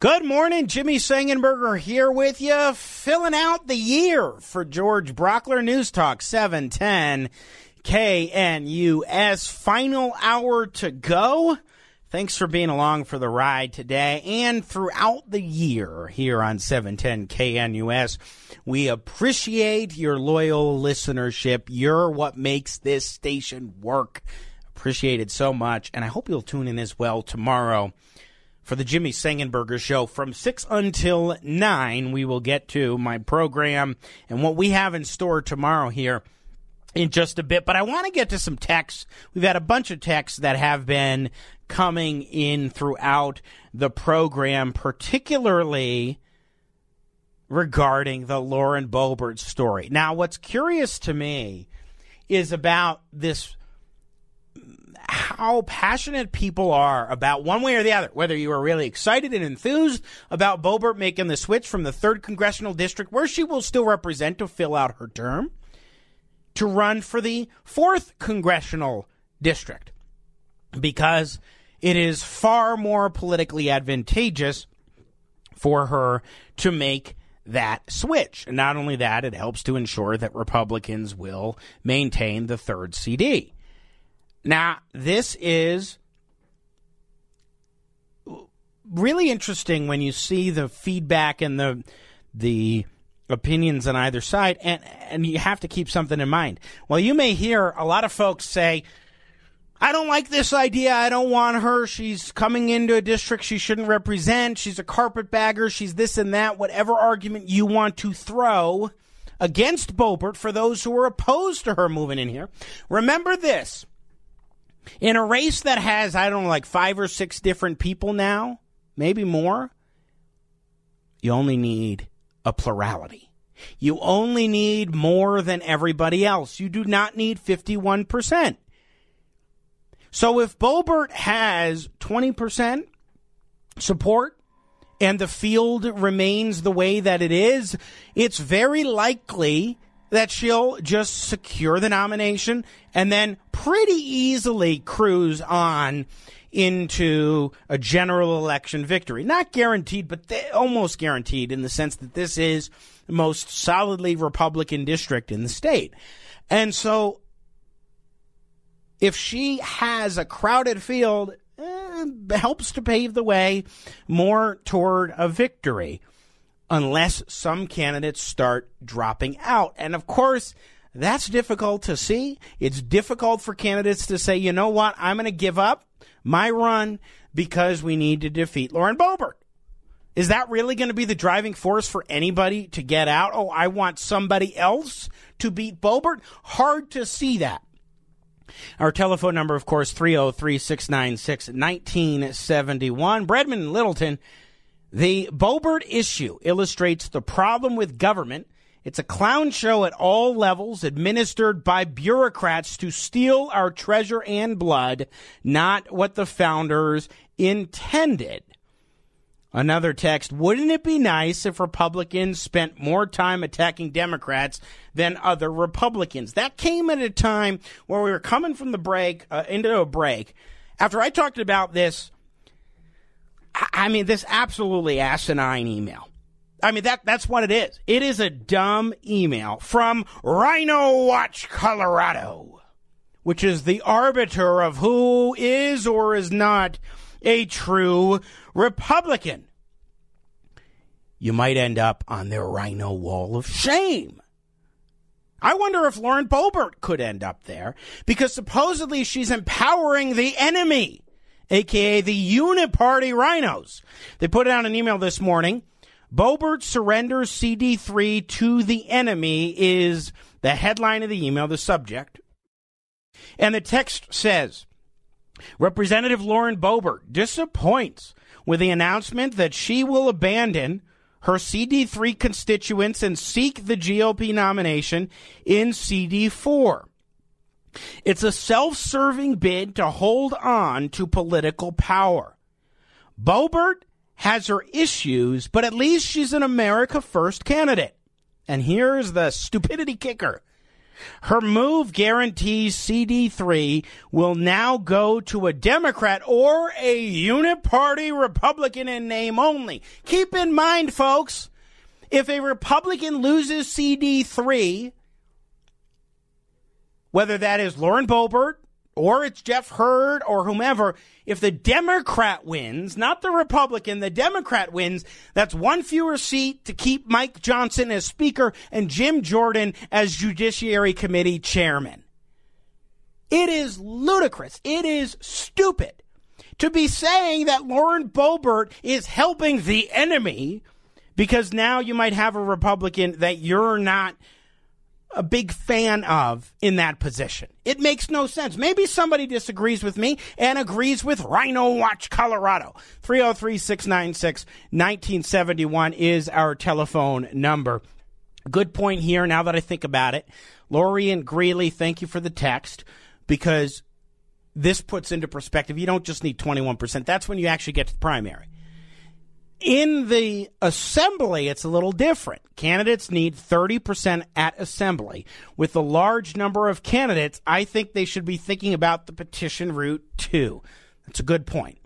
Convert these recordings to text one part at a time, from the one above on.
Good morning, Jimmy Sengenberger here with you, filling out the year for George Brauchler News Talk 710 KNUS. Final hour to go. Thanks for being along for the ride today and throughout the year here on 710 KNUS. We appreciate your loyal listenership. You're what makes this station work. Appreciate it so much. And I hope you'll tune in as well tomorrow for the Jimmy Sengenberger Show from 6 until 9. We will get to my program and what we have in store tomorrow here in just a bit. But I want to get to some texts. We've had a bunch of texts that have been coming in throughout the program, particularly regarding the Lauren Boebert story. Now, what's curious to me is about this how passionate people are about one way or the other, whether you are really excited and enthused about Boebert making the switch from the 3rd Congressional District, where she will still represent to fill out her term, to run for the 4th Congressional District. Because it is far more politically advantageous for her to make that switch. And not only that, it helps to ensure that Republicans will maintain the third CD. Now, this is really interesting when you see the feedback and the the opinions on either side and and you have to keep something in mind. Well, you may hear a lot of folks say I don't like this idea. I don't want her. She's coming into a district she shouldn't represent. She's a carpetbagger. She's this and that. Whatever argument you want to throw against Boebert for those who are opposed to her moving in here. Remember this. In a race that has, I don't know, like five or six different people now, maybe more, you only need a plurality. You only need more than everybody else. You do not need 51%. So if Boebert has 20% support and the field remains the way that it is, it's very likely that she'll just secure the nomination and then pretty easily cruise on into a general election victory. Not guaranteed, but almost guaranteed in the sense that this is the most solidly Republican district in the state. And so if she has a crowded field, eh, helps to pave the way more toward a victory unless some candidates start dropping out. And of course, that's difficult to see. It's difficult for candidates to say, you know what, I'm going to give up my run because we need to defeat Lauren Boebert. Is that really going to be the driving force for anybody to get out? Oh, I want somebody else to beat Boebert? Hard to see that. Our telephone number, of course, 303 696 1971. Bredman Littleton the Boebert issue illustrates the problem with government. It's a clown show at all levels, administered by bureaucrats to steal our treasure and blood, not what the founders intended. Another text Wouldn't it be nice if Republicans spent more time attacking Democrats than other Republicans? That came at a time where we were coming from the break uh, into a break. After I talked about this I mean, this absolutely asinine email. I mean, that, that's what it is. It is a dumb email from Rhino Watch Colorado, which is the arbiter of who is or is not a true Republican. You might end up on their Rhino Wall of Shame. I wonder if Lauren Boebert could end up there because supposedly she's empowering the enemy aka the Unit Party Rhinos. They put out an email this morning. Boebert surrenders CD3 to the enemy is the headline of the email, the subject. And the text says Representative Lauren Boebert disappoints with the announcement that she will abandon her CD3 constituents and seek the GOP nomination in CD4. It's a self serving bid to hold on to political power. Boebert has her issues, but at least she's an America First candidate. And here's the stupidity kicker Her move guarantees CD3 will now go to a Democrat or a unit party Republican in name only. Keep in mind, folks, if a Republican loses CD3, whether that is Lauren Boebert or it's Jeff Hurd or whomever, if the Democrat wins, not the Republican, the Democrat wins, that's one fewer seat to keep Mike Johnson as Speaker and Jim Jordan as Judiciary Committee Chairman. It is ludicrous. It is stupid to be saying that Lauren Boebert is helping the enemy because now you might have a Republican that you're not a big fan of in that position. It makes no sense. Maybe somebody disagrees with me and agrees with Rhino Watch Colorado. 303 696 1971 is our telephone number. Good point here now that I think about it. Lori and Greeley, thank you for the text because this puts into perspective you don't just need 21%. That's when you actually get to the primary. In the assembly, it's a little different. Candidates need 30% at assembly. With the large number of candidates, I think they should be thinking about the petition route too. That's a good point.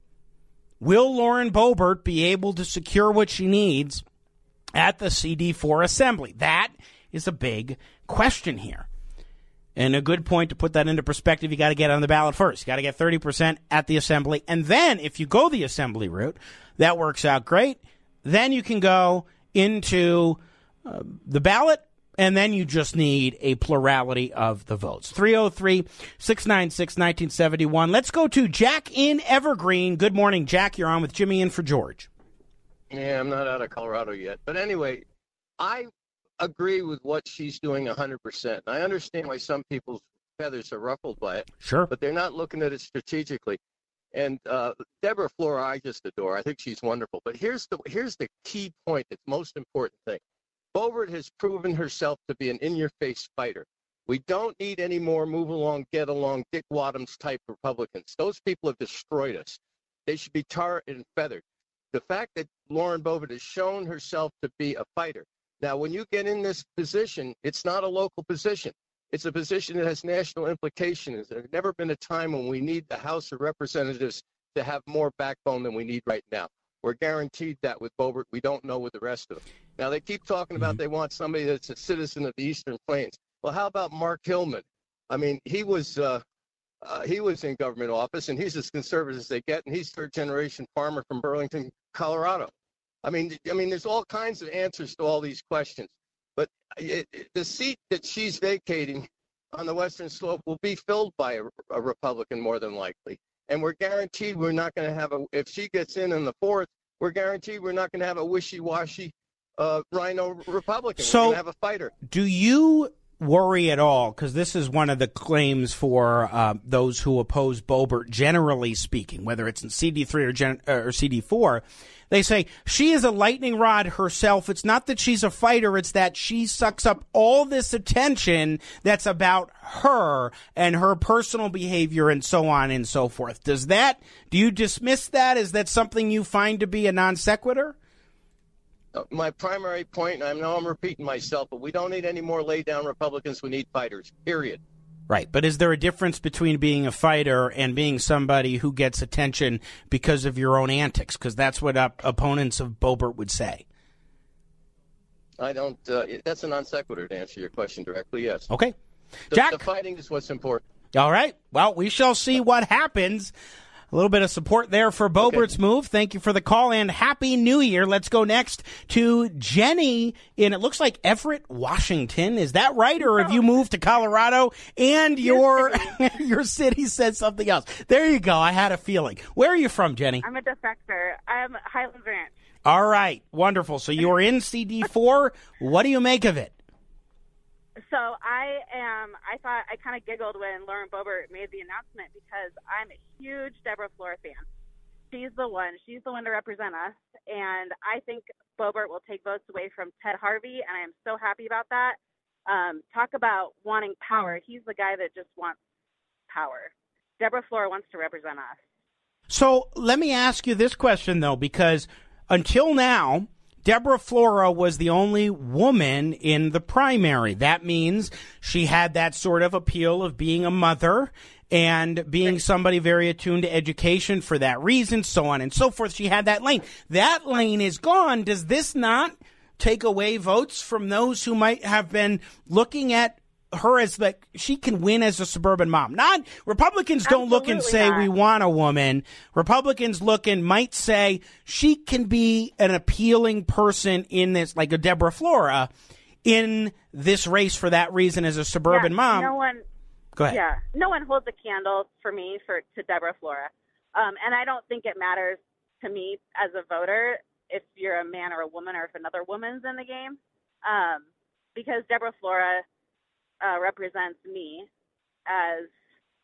Will Lauren Boebert be able to secure what she needs at the CD4 assembly? That is a big question here. And a good point to put that into perspective, you got to get on the ballot first. You got to get 30% at the assembly. And then if you go the assembly route, that works out great. Then you can go into uh, the ballot, and then you just need a plurality of the votes. 303 696 1971. Let's go to Jack in Evergreen. Good morning, Jack. You're on with Jimmy in for George. Yeah, I'm not out of Colorado yet. But anyway, I agree with what she's doing 100%. I understand why some people's feathers are ruffled by it. Sure. But they're not looking at it strategically. And uh, Deborah Flora, I just adore. I think she's wonderful. But here's the here's the key point. It's most important thing. Boebert has proven herself to be an in-your-face fighter. We don't need any more move along, get along, Dick Wadhams type Republicans. Those people have destroyed us. They should be tarred and feathered. The fact that Lauren Boebert has shown herself to be a fighter. Now, when you get in this position, it's not a local position. It's a position that has national implications. There's never been a time when we need the House of Representatives to have more backbone than we need right now. We're guaranteed that with Boebert. We don't know with the rest of them. Now, they keep talking about mm-hmm. they want somebody that's a citizen of the Eastern Plains. Well, how about Mark Hillman? I mean, he was uh, uh, he was in government office, and he's as conservative as they get, and he's third generation farmer from Burlington, Colorado. I mean, I mean, there's all kinds of answers to all these questions. But it, it, the seat that she's vacating on the Western Slope will be filled by a, a Republican more than likely. And we're guaranteed we're not going to have a, if she gets in in the fourth, we're guaranteed we're not going to have a wishy washy uh, rhino Republican. So, we're have a fighter. Do you worry at all? Because this is one of the claims for uh, those who oppose Boebert, generally speaking, whether it's in CD3 or, gen- or CD4 they say she is a lightning rod herself. It's not that she's a fighter, it's that she sucks up all this attention that's about her and her personal behavior and so on and so forth. Does that, do you dismiss that? Is that something you find to be a non sequitur? My primary point, I know I'm repeating myself, but we don't need any more lay down Republicans. We need fighters, period. Right. But is there a difference between being a fighter and being somebody who gets attention because of your own antics? Because that's what op- opponents of Boebert would say. I don't. Uh, that's a non sequitur to answer your question directly. Yes. Okay. The, Jack. The fighting is what's important. All right. Well, we shall see what happens. A little bit of support there for Boebert's okay. move. Thank you for the call and happy new year. Let's go next to Jenny in it looks like Everett, Washington. Is that right? Or have you oh. moved to Colorado and your your city said something else? There you go. I had a feeling. Where are you from, Jenny? I'm a defector. I'm Highland Ranch. All right. Wonderful. So you are in CD4. what do you make of it? So I am. I thought I kind of giggled when Lauren Boebert made the announcement because I'm a huge Deborah Flora fan. She's the one. She's the one to represent us, and I think Boebert will take votes away from Ted Harvey, and I am so happy about that. Um, talk about wanting power. He's the guy that just wants power. Deborah Flora wants to represent us. So let me ask you this question though, because until now, Deborah Flora was the only woman in the primary. That means she had that sort of appeal of being a mother and being somebody very attuned to education for that reason, so on and so forth. She had that lane. That lane is gone. Does this not take away votes from those who might have been looking at her as like she can win as a suburban mom. Not Republicans don't look and say not. we want a woman. Republicans look and might say she can be an appealing person in this, like a Deborah Flora, in this race for that reason as a suburban Yeah, mom. No one. Go ahead. Yeah, no one holds a candle for me for to Deborah Flora, um, and I don't think it matters to me as a voter if you're a man or a woman or if another woman's in the game, um, because Deborah Flora uh, represents me as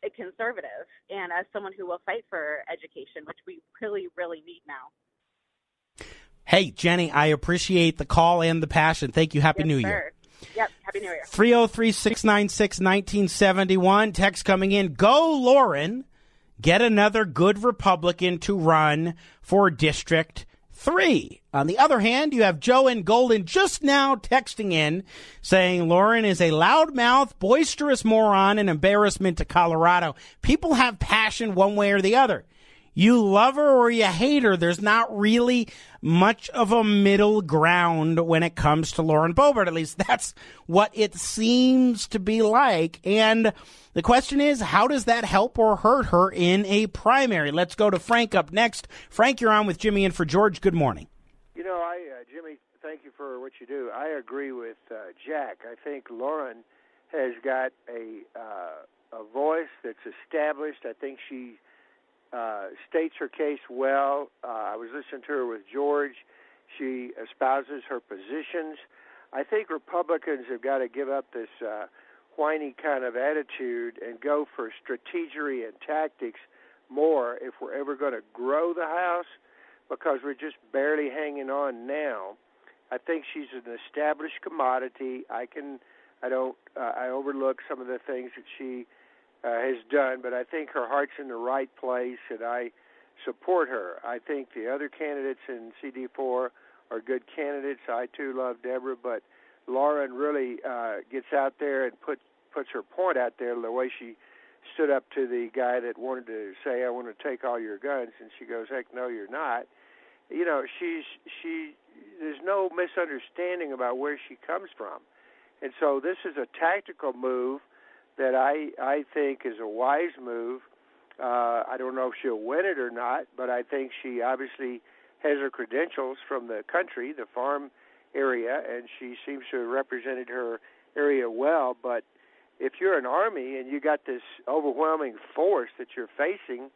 a conservative and as someone who will fight for education, which we really, really need now. Hey, Jenny, I appreciate the call and the passion. Thank you. Happy Yes, New sir. Year. Yep. Happy New Year. 303 696 1971. Text coming in. Go, Lauren. Get another good Republican to run for District 3. On the other hand, you have Joe and Golden just now texting in saying Lauren is a loudmouth, boisterous moron and embarrassment to Colorado. People have passion one way or the other. You love her or you hate her. There's not really much of a middle ground when it comes to Lauren Boebert. At least that's what it seems to be like. And the question is, how does that help or hurt her in a primary? Let's go to Frank up next. Frank, you're on with Jimmy and for George. Good morning. You know, I uh, Jimmy, thank you for what you do. I agree with uh, Jack. I think Lauren has got a uh, a voice that's established. I think she uh, states her case well. Uh, I was listening to her with George. She espouses her positions. I think Republicans have got to give up this uh, whiny kind of attitude and go for strategery and tactics more if we're ever going to grow the House because we're just barely hanging on now. I think she's an established commodity. I can, I don't, uh, I overlook some of the things that she uh, has done, but I think her heart's in the right place, and I support her. I think the other candidates in CD4 are good candidates. I too love Deborah, but Lauren really uh, gets out there and put puts her point out there the way she stood up to the guy that wanted to say, "I want to take all your guns," and she goes, "Heck, no, you're not." You know, she's she. There's no misunderstanding about where she comes from, and so this is a tactical move that I I think is a wise move. Uh, I don't know if she'll win it or not, but I think she obviously has her credentials from the country, the farm area, and she seems to have represented her area well. But if you're an army and you got this overwhelming force that you're facing,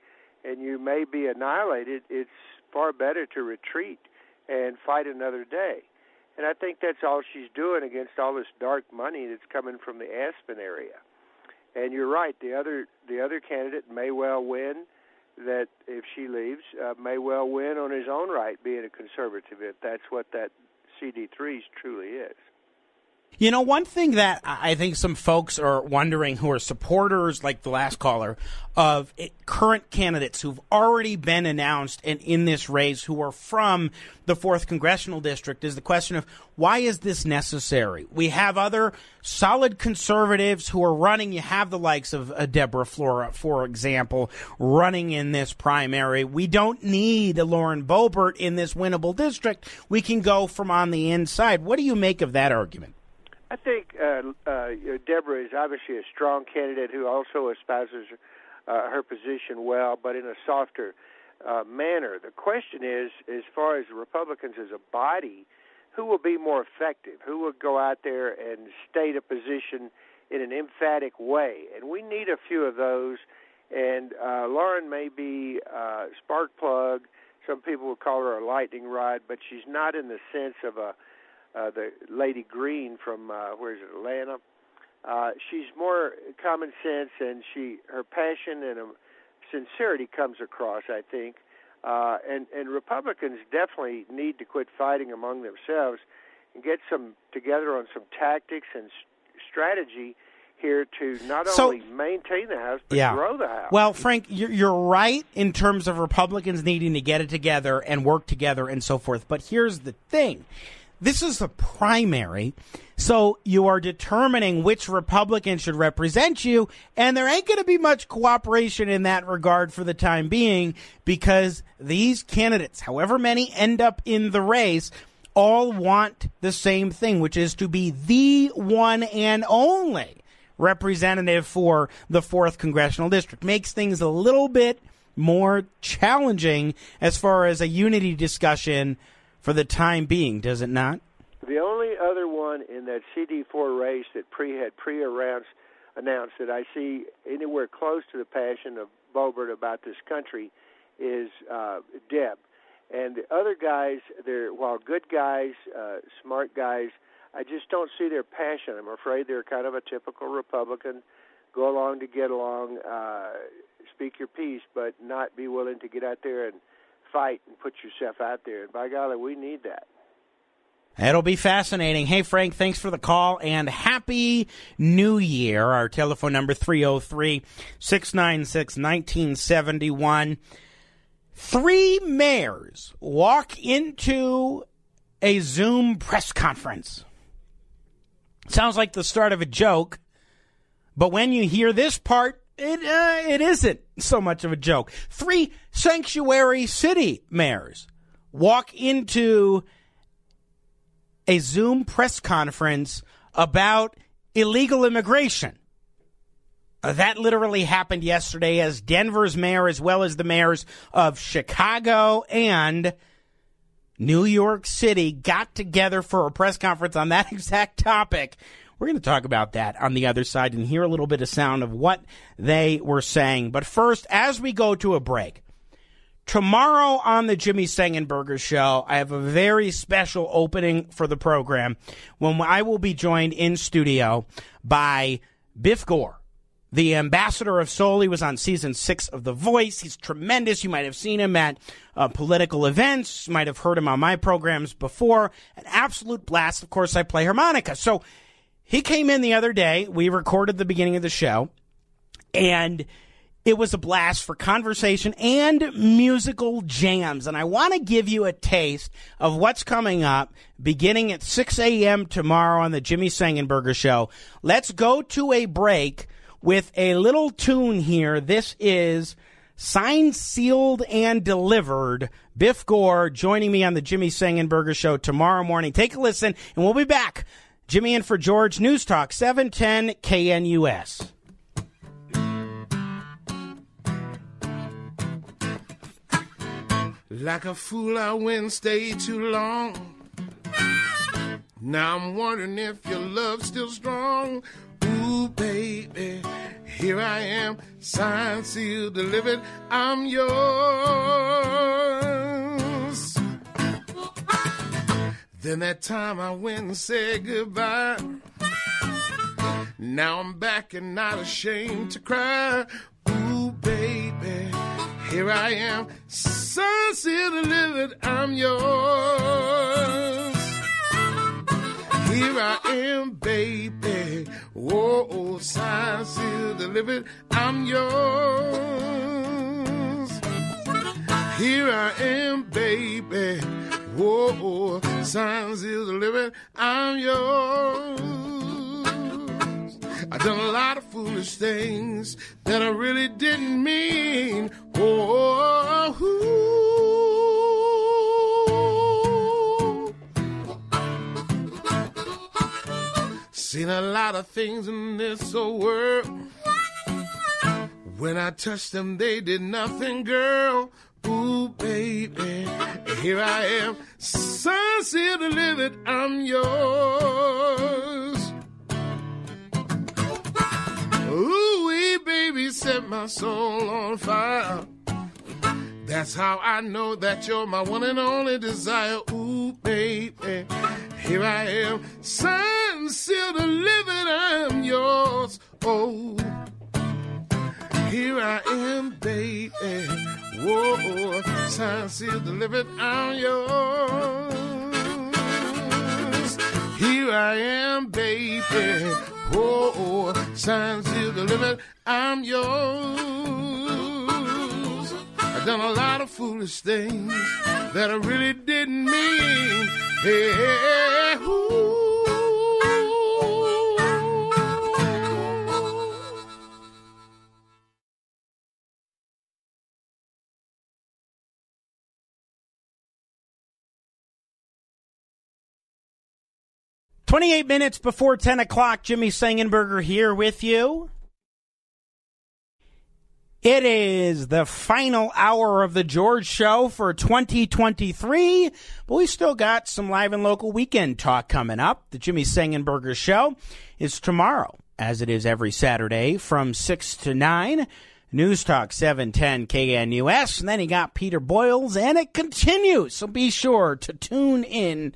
and you may be annihilated, it's far better to retreat and fight another day. And I think that's all she's doing against all this dark money that's coming from the Aspen area. And you're right. The other the other candidate may well win. That if she leaves, uh, may well win on his own right, being a conservative. If that's what that CD3 truly is. You know, one thing that I think some folks are wondering who are supporters, like the last caller, of current candidates who've already been announced and in this race who are from the 4th Congressional District is the question of why is this necessary? We have other solid conservatives who are running. You have the likes of uh, Deborah Flora, for example, running in this primary. We don't need a Lauren Boebert in this winnable district. We can go from on the inside. What do you make of that argument? I think uh, uh, Deborah is obviously a strong candidate who also espouses uh, her position well, but in a softer uh, manner. The question is, as far as Republicans as a body, who will be more effective? Who will go out there and state a position in an emphatic way? And we need a few of those. And uh, Lauren may be uh, spark plug. Some people would call her a lightning rod, but she's not in the sense of a uh, the Lady Greene from uh, where is it Atlanta. Uh, she's more common sense, and she her passion and um, sincerity comes across. I think, uh, and and Republicans definitely need to quit fighting among themselves and get some together on some tactics and s- strategy here to not So- only maintain the house but Yeah. grow the house. Well, Frank, you're, you're right in terms of Republicans needing to get it together and work together and so forth. But here's the thing this is a primary, so you are determining which Republican should represent you, and there ain't going to be much cooperation in that regard for the time being because these candidates, however many end up in the race, all want the same thing, which is to be the one and only representative for the 4th congressional district. Makes things a little bit more challenging as far as a unity discussion for the time being, does it not? The only other one in that CD4 race that pre had pre-announced announced that I see anywhere close to the passion of Boebert about this country is uh, Deb, and the other guys. They're while good guys, uh, smart guys. I just don't see their passion. I'm afraid they're kind of a typical Republican. Go along to get along, uh, speak your piece, but not be willing to get out there and fight and put yourself out there. And by golly, we need that. It'll be fascinating. Hey, Frank, thanks for the call and Happy New Year. Our telephone number 303 696 1971. Three mayors walk into a Zoom press conference. Sounds like the start of a joke, but when you hear this part, it uh, it isn't so much of a joke. Three sanctuary city mayors walk into a Zoom press conference about illegal immigration. Uh, that literally happened yesterday as Denver's mayor, as well as the mayors of Chicago and New York City, got together for a press conference on that exact topic. We're going to talk about that on the other side and hear a little bit of sound of what they were saying. But first, as we go to a break, Tomorrow on the Jimmy Sengenberger Show, I have a very special opening for the program when I will be joined in studio by Biff Gore, the ambassador of soul. He was on season six of The Voice. He's tremendous. You might have seen him at uh, political events, might have heard him on my programs before. An absolute blast. Of course, I play harmonica. So he came in the other day. We recorded the beginning of the show, and it was a blast for conversation and musical jams. And I want to give you a taste of what's coming up beginning at 6 a.m. tomorrow on the Jimmy Sengenberger Show. Let's go to a break with a little tune here. This is signed, sealed, and delivered. Biff Gore joining me on the Jimmy Sengenberger Show tomorrow morning. Take a listen, and we'll be back. Jimmy and for George News Talk 710 KNUS. Like a fool, I went stayed too long. Now I'm wondering if your love's still strong. Ooh, baby, here I am, signed, sealed, delivered. I'm yours. Then that time I went and said goodbye. Now I'm back and not ashamed to cry. Ooh, baby, here I am, sealed, delivered. I'm yours. Here I am, baby. Whoa, oh, sealed, delivered. I'm yours. Here I am, baby. Whoa, signed, sealed, delivered. I'm yours. I done a lot of foolish things that I really didn't mean. Ooh. Seen a lot of things in this old world. When I touched them, they did nothing, girl. Ooh, baby, here I am, sealed, delivered. I'm yours. Ooh, wee, baby, set my soul on fire. That's how I know that you're my one and only desire. Ooh, baby, here I am, sealed, delivered. I'm yours. Oh, here I am, baby. Whoa, signed, sealed, delivered. I'm yours. Here I am, baby. Signs is the limit. I'm yours. I've done a lot of foolish things that I really didn't mean. Hey, ooh. 28 minutes before 10 o'clock, Jimmy Sengenberger here with you. It is the final hour of the George Show for 2023, but we still got some live and local weekend talk coming up. The Jimmy Sengenberger Show is tomorrow, as it is every Saturday from 6 to 9. News Talk 710 KNUS. And then he got Peter Boyles, and it continues. So be sure to tune in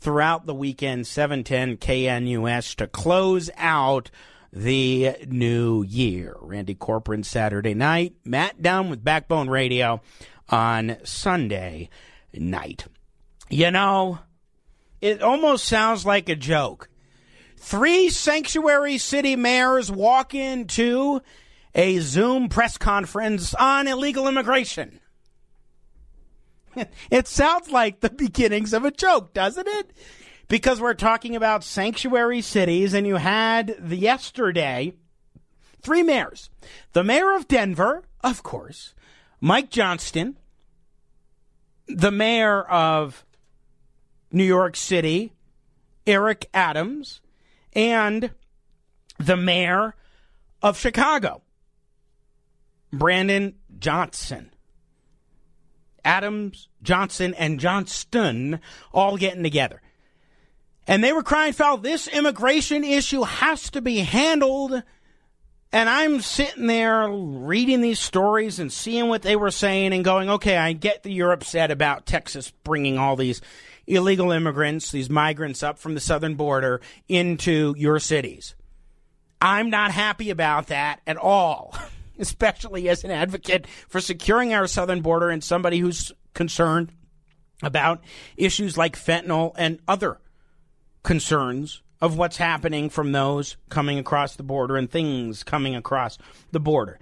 throughout the weekend, 710 KNUS, to close out the new year. Randy Corporon Saturday night, Matt Dunn with Backbone Radio on Sunday night. You know, it almost sounds like a joke. Three sanctuary city mayors walk into a Zoom press conference on illegal immigration. it sounds like the beginnings of a joke, doesn't it? Because we're talking about sanctuary cities, and you had the yesterday three mayors. The mayor of Denver, of course, Mike Johnston, the mayor of New York City, Eric Adams, and the mayor of Chicago, Brandon Johnson. Adams, Johnson, and Johnston all getting together. And they were crying foul, this immigration issue has to be handled. And I'm sitting there reading these stories and seeing what they were saying and going, okay, I get that you're upset about Texas bringing all these illegal immigrants, these migrants up from the southern border into your cities. I'm not happy about that at all. especially as an advocate for securing our southern border and somebody who's concerned about issues like fentanyl and other concerns of what's happening from those coming across the border and things coming across the border.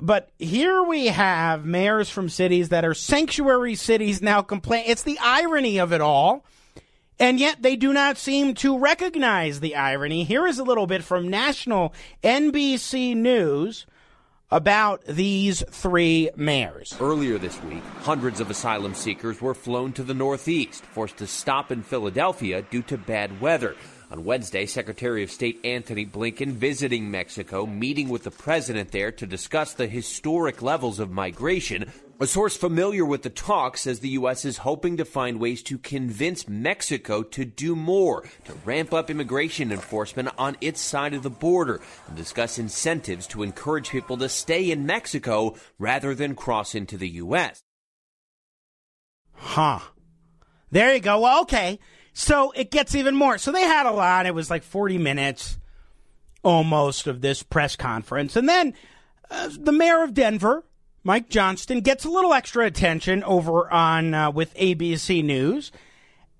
But here we have mayors from cities that are sanctuary cities now complain. It's the irony of it all. And yet they do not seem to recognize the irony. Here is a little bit from national NBC News about these three mayors. Earlier this week, hundreds of asylum seekers were flown to the Northeast, forced to stop in Philadelphia due to bad weather. On Wednesday, Secretary of State Antony Blinken visiting Mexico, meeting with the president there to discuss the historic levels of migration. A source familiar with the talk says the U.S. is hoping to find ways to convince Mexico to do more, to ramp up immigration enforcement on its side of the border, and discuss incentives to encourage people to stay in Mexico rather than cross into the U.S. Huh. There you go. Well, okay. So it gets even more. So they had a lot. It was like 40 minutes almost of this press conference. And then uh, the mayor of Denver, Mike Johnston, gets a little extra attention over on uh, with ABC News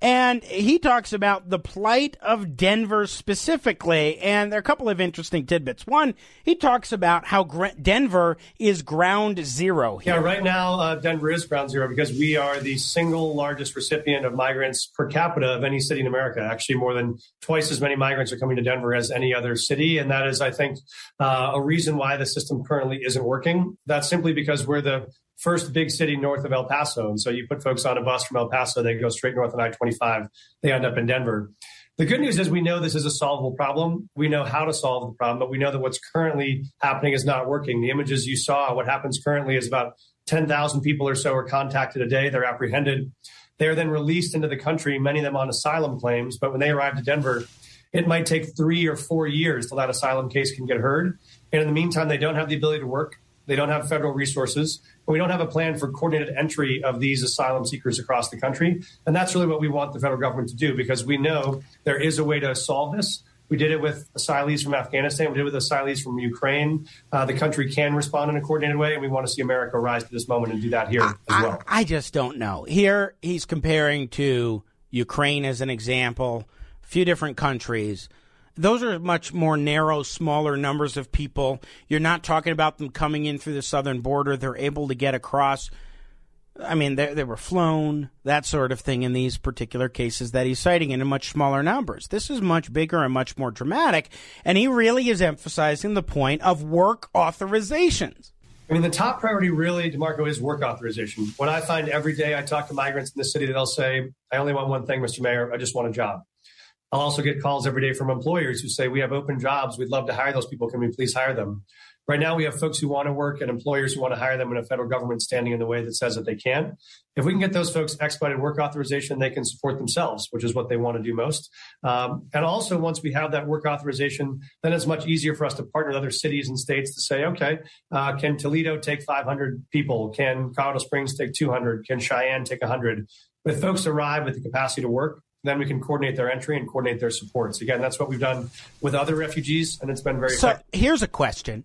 and he talks about the plight of Denver specifically. And there are a couple of interesting tidbits. One, he talks about how Gr- Denver is ground zero. Here. Yeah, right now, uh, Denver is ground zero because we are the single largest recipient of migrants per capita of any city in America. Actually, more than twice as many migrants are coming to Denver as any other city. And that is, I think, uh, a reason why the system currently isn't working. That's simply because we're the first big city north of El Paso. And so you put folks on a bus from El Paso, they go straight north on I 25, they end up in Denver. The good news is we know this is a solvable problem. We know how to solve the problem, but we know that what's currently happening is not working. The images you saw, what happens currently is about 10,000 people or so are contacted a day. They're apprehended. They're then released into the country, many of them on asylum claims. But when they arrive to Denver, it might take three or four years till that asylum case can get heard. And in the meantime, they don't have the ability to work. They don't have federal resources. And we don't have a plan for coordinated entry of these asylum seekers across the country. And that's really what we want the federal government to do because we know there is a way to solve this. We did it with asylees from Afghanistan. We did it with asylees from Ukraine. Uh, the country can respond in a coordinated way, and we want to see America rise to this moment and do that here I, as well. I, I just don't know. Here, he's comparing to Ukraine as an example, a few different countries those are much more narrow, smaller numbers of people. You're not talking about them coming in through the southern border. They're able to get across. I mean, they, they were flown, that sort of thing in these particular cases that he's citing in much smaller numbers. This is much bigger and much more dramatic. And he really is emphasizing the point of work authorizations. I mean, the top priority really, DeMarco, is work authorization. What I find every day I talk to migrants in the city, that they'll say, I only want one thing, Mr. Mayor. I just want a job. I'll also get calls every day from employers who say, We have open jobs. We'd love to hire those people. Can we please hire them? Right now, we have folks who want to work and employers who want to hire them, and a federal government standing in the way that says that they can't. If we can get those folks expedited work authorization, they can support themselves, which is what they want to do most. Um, and also, once we have that work authorization, then it's much easier for us to partner with other cities and states to say, okay, uh, can Toledo take 500 people? Can Colorado Springs take 200? Can Cheyenne take 100? If folks arrive with the capacity to work, then we can coordinate their entry and coordinate their supports. Again, that's what we've done with other refugees, and it's been very so effective. Here's a question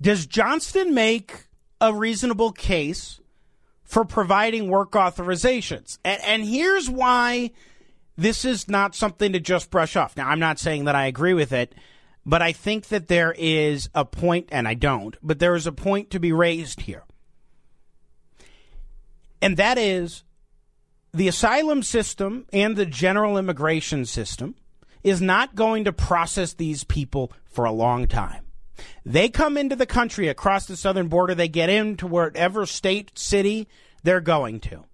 Does Johnston make a reasonable case for providing work authorizations? And, and here's why this is not something to just brush off. Now, I'm not saying that I agree with it, but I think that there is a point, and I don't, but there is a point to be raised here. And that is the asylum system and the general immigration system is not going to process these people for a long time. They come into the country across the southern border, they get into whatever state, city they're going to.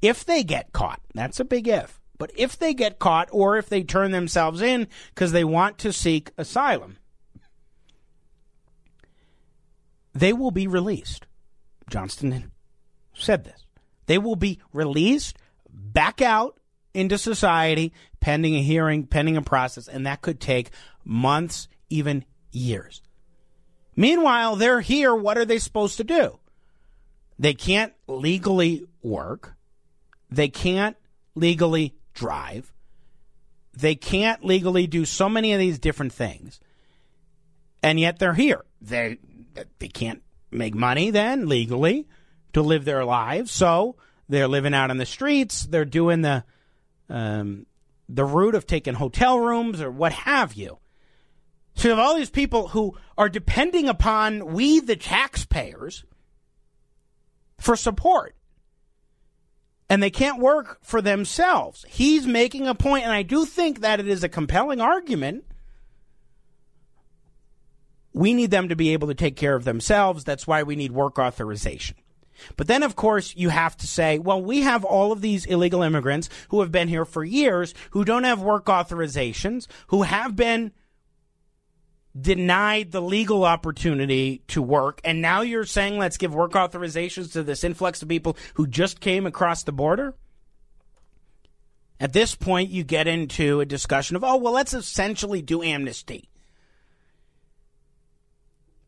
If they get caught, that's a big if, but if they get caught or if they turn themselves in because they want to seek asylum, they will be released. Johnston said this. They will be released back out into society pending a hearing, pending a process, and that could take months, even years. Meanwhile, they're here. What are they supposed to do? They can't legally work. They can't legally drive. They can't legally do so many of these different things. And yet they're here. They they can't make money then legally to live their lives. So they're living out on the streets. They're doing the um, the route of taking hotel rooms or what have you. So you have all these people who are depending upon we, the taxpayers, for support. And they can't work for themselves. He's making a point, and I do think that it is a compelling argument. We need them to be able to take care of themselves. That's why we need work authorization. But then, of course, you have to say, well, we have all of these illegal immigrants who have been here for years, who don't have work authorizations, who have been denied the legal opportunity to work. And now you're saying let's give work authorizations to this influx of people who just came across the border? At this point, you get into a discussion of, oh, well, let's essentially do amnesty.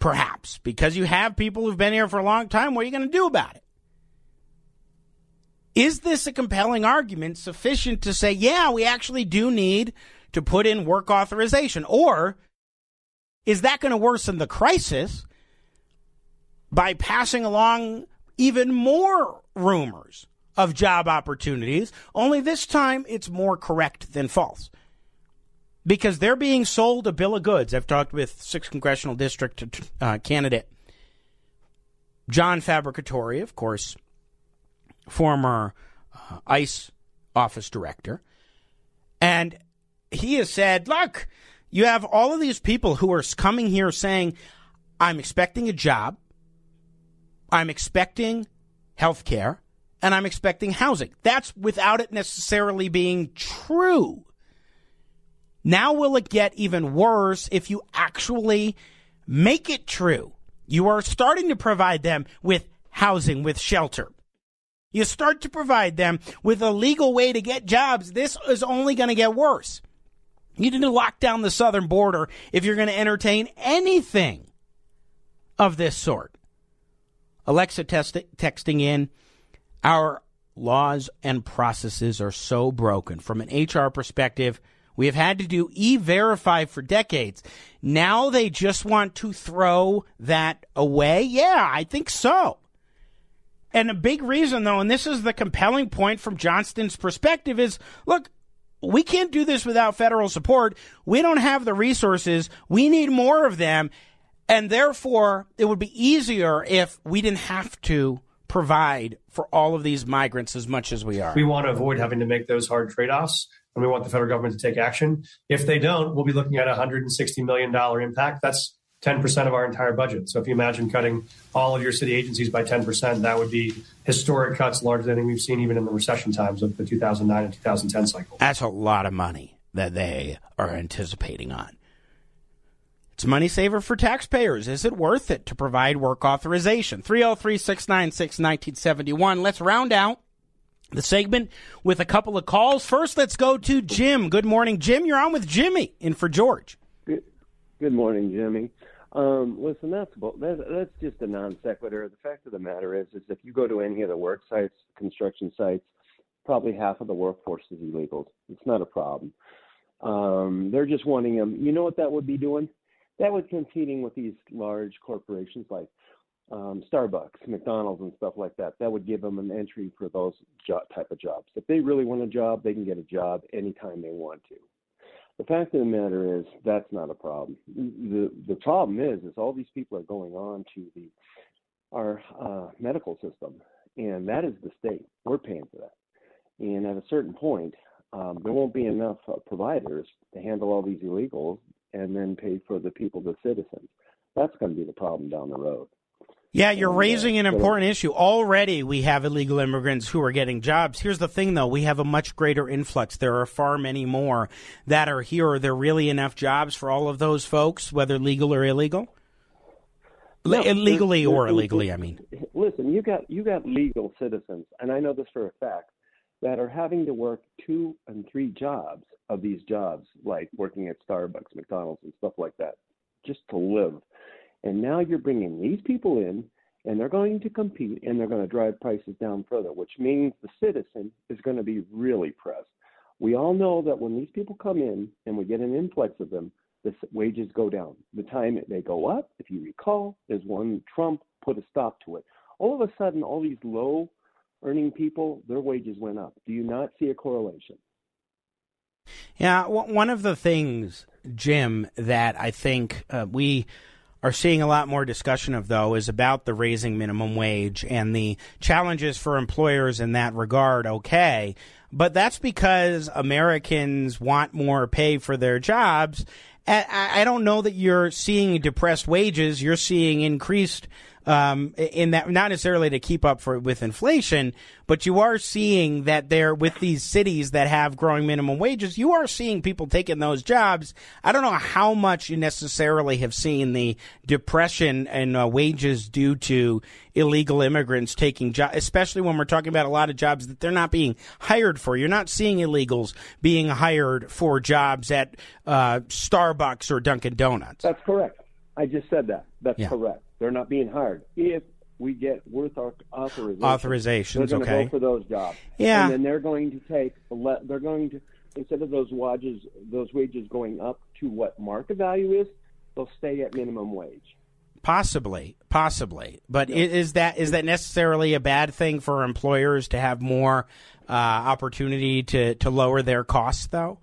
Perhaps, because you have people who've been here for a long time. What are you going to do about it? Is this a compelling argument sufficient to say, yeah, we actually do need to put in work authorization? Or is that going to worsen the crisis by passing along even more rumors of job opportunities? Only this time it's more correct than false because they're being sold a bill of goods. I've talked with 6th Congressional District uh, candidate John Fabricatore, of course, former uh, ICE office director. And he has said, look, you have all of these people who are coming here saying, I'm expecting a job, I'm expecting health care, and I'm expecting housing. That's without it necessarily being true. Now, will it get even worse if you actually make it true? You are starting to provide them with housing, with shelter. You start to provide them with a legal way to get jobs. This is only going to get worse. You need to lock down the southern border if you're going to entertain anything of this sort. Alexa test- texting in, our laws and processes are so broken. From an HR perspective, we have had to do e verify for decades. Now they just want to throw that away? Yeah, I think so. And a big reason, though, and this is the compelling point from Johnston's perspective, is look, we can't do this without federal support. We don't have the resources. We need more of them. And therefore, it would be easier if we didn't have to provide for all of these migrants as much as we are. We want to avoid having to make those hard trade offs, and we want the federal government to take action. If they don't, we'll be looking at a $160 million impact. That's 10% of our entire budget. So if you imagine cutting all of your city agencies by 10%, that would be historic cuts larger than we've seen even in the recession times of the 2009 and 2010 cycle. That's a lot of money that they are anticipating on. It's money saver for taxpayers. Is it worth it to provide work authorization? 303 696 1971. Let's round out the segment with a couple of calls. First, let's go to Jim. Good morning, Jim. You're on with Jimmy in for George. Good, good morning, Jimmy. Um, listen, that's that, that's just a non sequitur. The fact of the matter is, is if you go to any of the work sites, construction sites, probably half of the workforce is illegal. It's not a problem. Um, they're just wanting them. You know what that would be doing? That would competing with these large corporations like um, Starbucks, McDonald's, and stuff like that. That would give them an entry for those type of jobs. If they really want a job, they can get a job anytime they want to. The fact of the matter is that's not a problem. The the problem is is all these people are going on to the our uh, medical system, and that is the state. We're paying for that. And at a certain point, um, there won't be enough uh, providers to handle all these illegals and then pay for the people, the citizens. That's going to be the problem down the road. Yeah, you're uh, raising an important issue. Already we have illegal immigrants who are getting jobs. Here's the thing though, we have a much greater influx. There are far many more that are here. Are there really enough jobs for all of those folks, whether legal or illegal? No, legally there's, or illegally, I mean. Listen, you got you got legal citizens, and I know this for a fact, that are having to work two and three jobs of these jobs, like working at Starbucks, McDonald's, and stuff like that, just to live and now you're bringing these people in, and they're going to compete, and they're going to drive prices down further, which means the citizen is going to be really pressed. We all know that when these people come in and we get an influx of them, the wages go down. The time they go up, if you recall, is when Trump put a stop to it. All of a sudden, all these low earning people, their wages went up. Do you not see a correlation? Yeah, one of the things, Jim, that I think uh, we are seeing a lot more discussion of, though, is about the raising minimum wage and the challenges for employers in that regard. Okay. But that's because Americans want more pay for their jobs. I don't know that you're seeing depressed wages. You're seeing increased um, in that not necessarily to keep up for with inflation, but you are seeing that there with these cities that have growing minimum wages, you are seeing people taking those jobs. I don't know how much you necessarily have seen the depression in uh, wages due to illegal immigrants taking jobs, especially when we're talking about a lot of jobs that they're not being hired for. You're not seeing illegals being hired for jobs at uh, Starbucks or Dunkin' Donuts. That's correct. I just said that. That's yeah. correct. They're not being hired. If we get worth our authorization, authorizations, they're going okay. to go for those jobs. Yeah, and then they're going to take. They're going to instead of those wages, those wages going up to what market value is, they'll stay at minimum wage. Possibly, possibly, but is that is that necessarily a bad thing for employers to have more uh, opportunity to to lower their costs, though?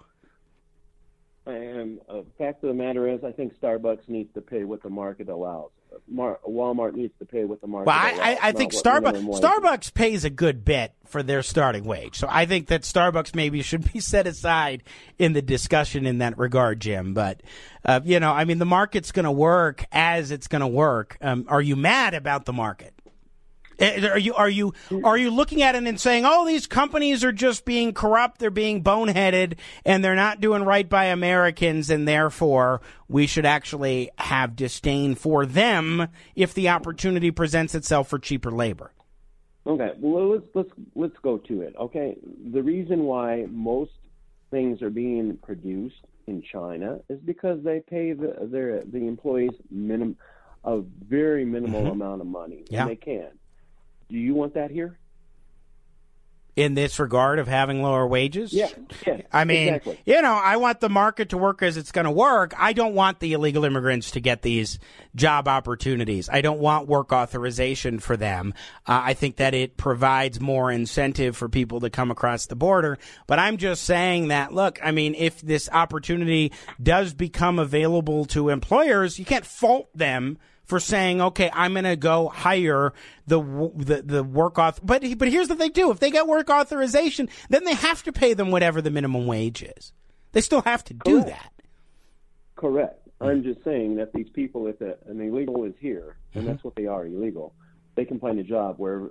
And uh, fact of the matter is, I think Starbucks needs to pay what the market allows. Mar- Walmart needs to pay what the market. Well, allows, I, I think Starbucks Starbucks pays a good bit for their starting wage, so I think that Starbucks maybe should be set aside in the discussion in that regard, Jim. But uh, you know, I mean, the market's going to work as it's going to work. Um, are you mad about the market? Eh, are you are you are you looking at it and saying, "Oh, these companies are just being corrupt, they're being boneheaded, and they're not doing right by Americans, and therefore we should actually have disdain for them if the opportunity presents itself for cheaper labor." Okay, well let's let's let's go to it. Okay, the reason why most things are being produced in China is because they pay the, their the employees minimum a very minimal mm-hmm. amount of money, yeah. and they can. Do you want that here? in this regard of having lower wages? Yeah, yeah. I mean, exactly. you know, I want the market to work as it's going to work. I don't want the illegal immigrants to get these job opportunities. I don't want work authorization for them. Uh, I think that it provides more incentive for people to come across the border. But I'm just saying that, look, I mean, if this opportunity does become available to employers, you can't fault them for saying, okay, I'm going to go hire the the the work auth. But but here's the thing too: if they get work authorization, then they have to pay them whatever the minimum wage is. They still have to do Correct. that. Correct. I'm just saying that these people, if a, an illegal is here, and Mm-hmm. that's what they are, illegal, they can find a job where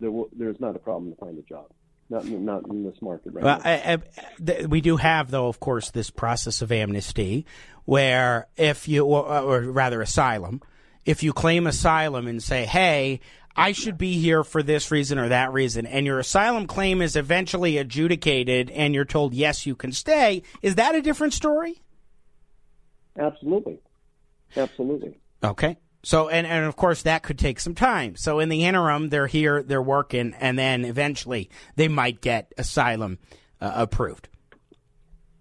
there, will- there's not a problem to find a job. Not in, not in this market right Well, now. I, I, th- we do have, though, of course, this process of amnesty, where if you, or, or rather, asylum, if you claim asylum and say, "Hey, I should be here for this reason or that reason," and your asylum claim is eventually adjudicated, and you're told, "Yes, you can stay," is that a different story? Absolutely. Absolutely. Okay. So, and, and of course, that could take some time. So, in the interim, they're here, they're working, and then eventually they might get asylum uh, approved.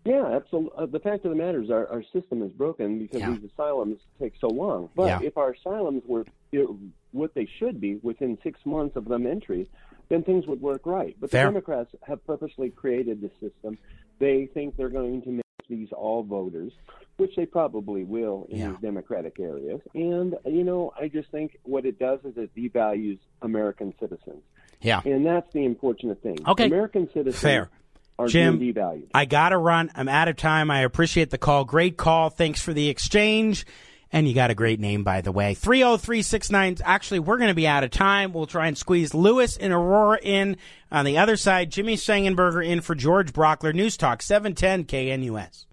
Yeah, absolutely. Uh, the fact of the matter is, our, our system is broken because Yeah. these asylums take so long. But Yeah. if our asylums were know, what they should be within six months of them entry, then things would work right. But Fair. the Democrats have purposely created the system. They think they're going to make these all voters, which they probably will in Yeah. these Democratic areas. And you know, I just think what it does is it devalues American citizens, Yeah. and that's the unfortunate thing. Okay. American citizens Fair. Are Jim, being devalued. I got to run. I'm out of time. I appreciate the call. Great call. Thanks for the exchange. And you got a great name, by the way. 30369. Actually, we're going to be out of time. We'll try and squeeze Lewis and Aurora in on the other side. Jimmy Sengenberger in for George Brauchler. News Talk 710 KNUS.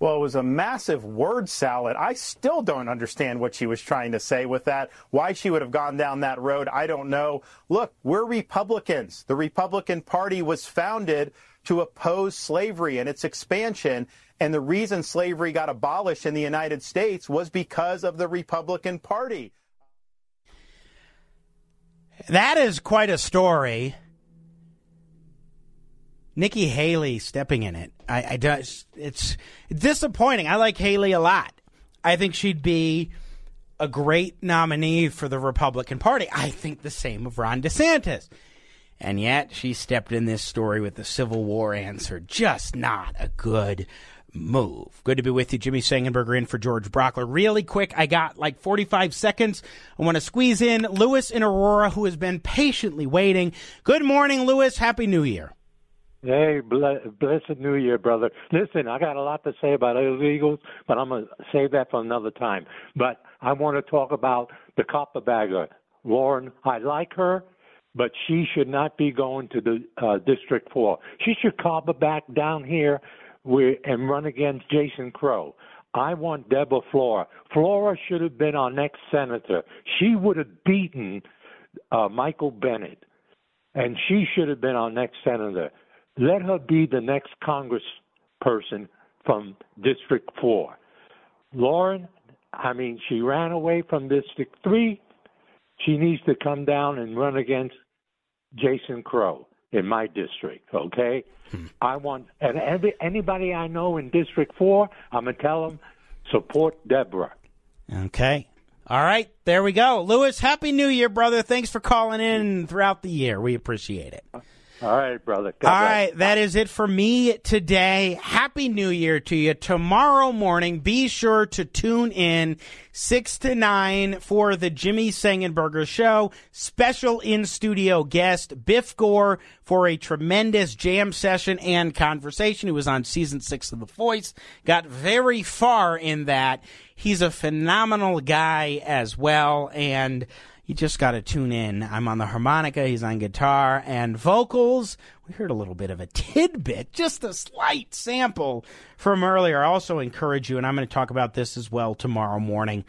Well, it was a massive word salad. I still don't understand what she was trying to say with that. Why she would have gone down that road, I don't know. Look, we're Republicans. The Republican Party was founded to oppose slavery and its expansion. And the reason slavery got abolished in the United States was because of the Republican Party. That is quite a story. Nikki Haley stepping in it. I, I does it's disappointing. I like Haley a lot. I think she'd be a great nominee for the Republican Party. I think the same of Ron DeSantis. And yet she stepped in this story with the Civil War answer. Just not a good move. Good to be with you, Jimmy Sengenberger in for George Brauchler. Really quick, I got like 45 seconds. I want to squeeze in Lewis in Aurora, who has been patiently waiting. Good morning, Lewis. Happy New Year. Hey, blessed New Year, brother. Listen, I got a lot to say about illegals, but I'm going to save that for another time. But I want to talk about the copperbagger. Lauren, I like her, but she should not be going to the uh, District 4. She should copper back down here and run against Jason Crow. I want Deborah Flora. Flora should have been our next senator. She would have beaten uh, Michael Bennet, and she should have been our next senator. Let her be the next congressperson from District 4. Lauren, I mean, she ran away from District 3. She needs to come down and run against Jason Crow in my district, okay? I want, and every, anybody I know in District 4, I'm going to tell them support Deborah. Okay. All right. There we go. Lewis, Happy New Year, brother. Thanks for calling in throughout the year. We appreciate it. All right, brother. God All bless. right, that is it for me today. Happy New Year to you. Tomorrow morning, be sure to tune in 6 to 9 for the Jimmy Sengenberger Show. Special in studio guest, Biff Gore, for a tremendous jam session and conversation. He was on season 6 of The Voice, got very far in that. He's a phenomenal guy as well, and you just got to tune in. I'm on the harmonica, he's on guitar and vocals. We heard a little bit of a tidbit, just a slight sample from earlier. I also encourage you, and I'm going to talk about this as well tomorrow morning,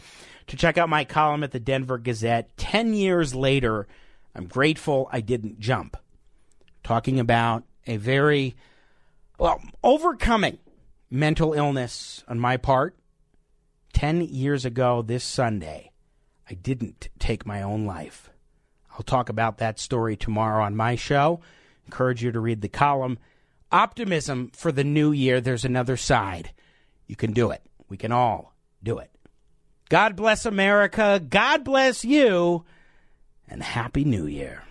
to check out my column at the Denver Gazette. 10 years later, I'm grateful I didn't jump. Talking about a very, well, overcoming mental illness on my part. 10 years ago this Sunday, I didn't take my own life. I'll talk about that story tomorrow on my show. Encourage you to read the column. Optimism for the new year. There's another side. You can do it. We can all do it. God bless America. God bless you. And Happy New Year.